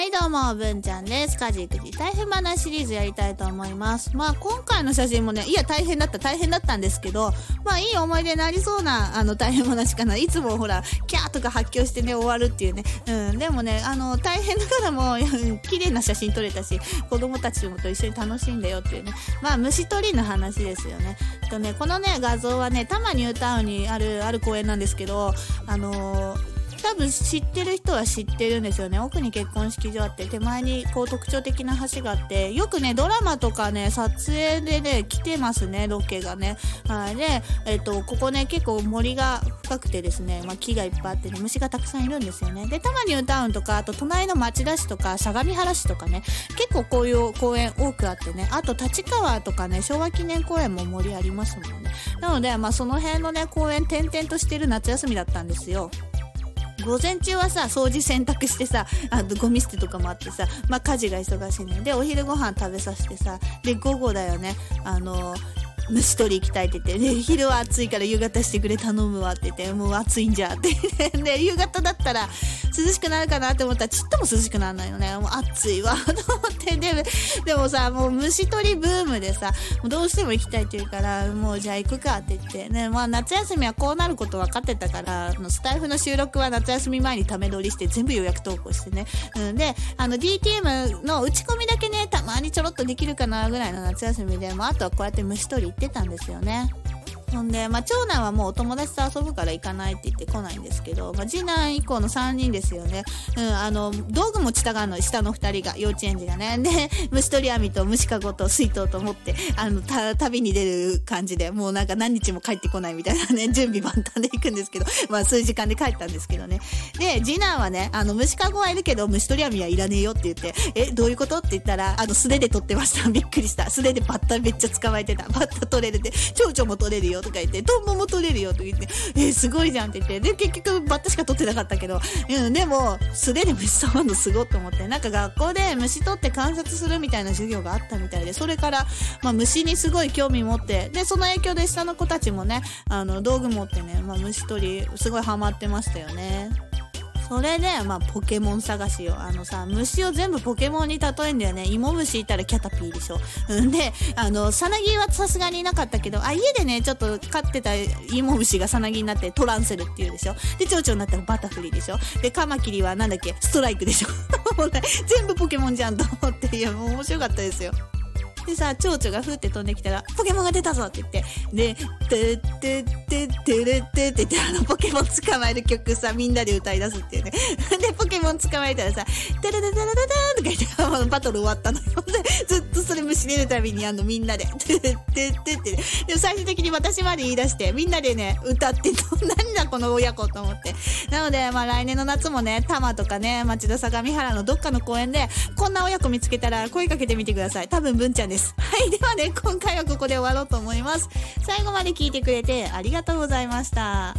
はいどうも、文ちゃんです。家事育児大変話シリーズやりたいと思います。まあ今回の写真もね、いや大変だった大変だったんですけど、まあいい思い出になりそうなあの大変話かな。いつもほら、キャーとか発狂してね、終わるっていうね。うん、でもね、あの、大変だからも、綺麗な写真撮れたし、子供たちもと一緒に楽しんだよっていうね。まあ虫取りの話ですよね。とね、このね、画像はね、多摩ニュータウンにある、ある公園なんですけど、あのー多分知ってる人は知ってるんですよね。奥に結婚式場あって、手前にこう特徴的な橋があって、よくね、ドラマとかね、撮影でね、来てますね、ロケがね。はい。で、えっ、と、ここね、結構森が深くてですね、まあ木がいっぱいあってね、虫がたくさんいるんですよね。で、多摩ニュータウンとか、あと隣の町田市とか、相模原市とかね、結構こういう公園多くあってね、あと立川とかね、昭和記念公園も森ありますもんね。なので、まあその辺のね、公園点々としてる夏休みだったんですよ。午前中はさ、掃除洗濯してさ、あとゴミ捨てとかもあってさ、まあ家事が忙しいね。で、お昼ご飯食べさせてさ、で、午後だよね、あの虫取り行きたいって言って、で、昼は暑いから夕方してくれ頼むわって言って、もう暑いんじゃって、で、夕方だったら涼しくなるかなって思ったらちっとも涼しくならないのね。もう暑いわ、と思って、で、でもさ、もう虫取りブームでさ、どうしても行きたいって言うから、もうじゃあ行くかって言って、ね、まあ夏休みはこうなること分かってたから、スタイフの収録は夏休み前にため撮りして全部予約投稿してね。うんで、あの DTM の打ち込みだけね、たまにちょろっとできるかなぐらいの夏休みで、もうあとはこうやって虫取りってたんですよね。ほんで、まあ、長男はもうお友達と遊ぶから行かないって言って来ないんですけど、まあ、次男以降の3人ですよね。うん、あの、道具持ちたがるの、下の2人が、幼稚園児がね。で、虫取り網と虫かごと水筒と持って、あの、た、旅に出る感じで、もうなんか何日も帰ってこないみたいなね、準備万端で行くんですけど、まあ、数時間で帰ったんですけどね。で、次男はね、あの、虫かごはいるけど、虫取り網はいらねえよって言って、え、どういうことって言ったら、あの、素手で取ってました。びっくりした。素手でバッタめっちゃ捕まえてた。バッタ取れるって、蝶々も取れるよとか言って、トンボも取れるよとか言って、えーすごいじゃんって言って、で、結局バッタしか取ってなかったけど、うん、でも、素手で虫触るのすごっと思って、なんか学校で虫取って観察するみたいな授業があったみたいで、それから、まあ、虫にすごい興味持って、で、その影響で下の子たちもね、あの、道具持ってね、まあ、虫取り、すごいハマってましたよね。それで、まあ、ポケモン探しよ。あのさ、虫を全部ポケモンに例えんだよね。芋虫いたらキャタピーでしょ。うんで、あの、さなぎはさすがにいなかったけど、あ、家でね、ちょっと飼ってた芋虫がさなぎになってトランセルっていうでしょ。で、蝶々になったらバタフリーでしょ。で、カマキリはなんだっけ、ストライクでしょ。う全部ポケモンじゃんと思って、いや、もう面白かったですよ。でさ、蝶々がふって飛んできたら、ポケモンが出たぞって言って、で、てってってってれってって言って、あの、ポケモン捕まえる曲さ、みんなで歌い出すっていうね。で、ポケモン捕まえたらさ、てれててれてれとか言って、バトル終わったのよ。で、ずっとそれ虫出るたびにあの、みんなで、てってってって。で、最終的に私まで言い出して、みんなでね、歌って、何だこの親子と思って。なので、まあ来年の夏もね、多摩とかね、町田相模原のどっかの公園で、こんな親子見つけたら声かけてみてください。多分文ちゃんです。はい。ではね、今回はここで終わろうと思います。最後まで聞いてくれてありがとうございました。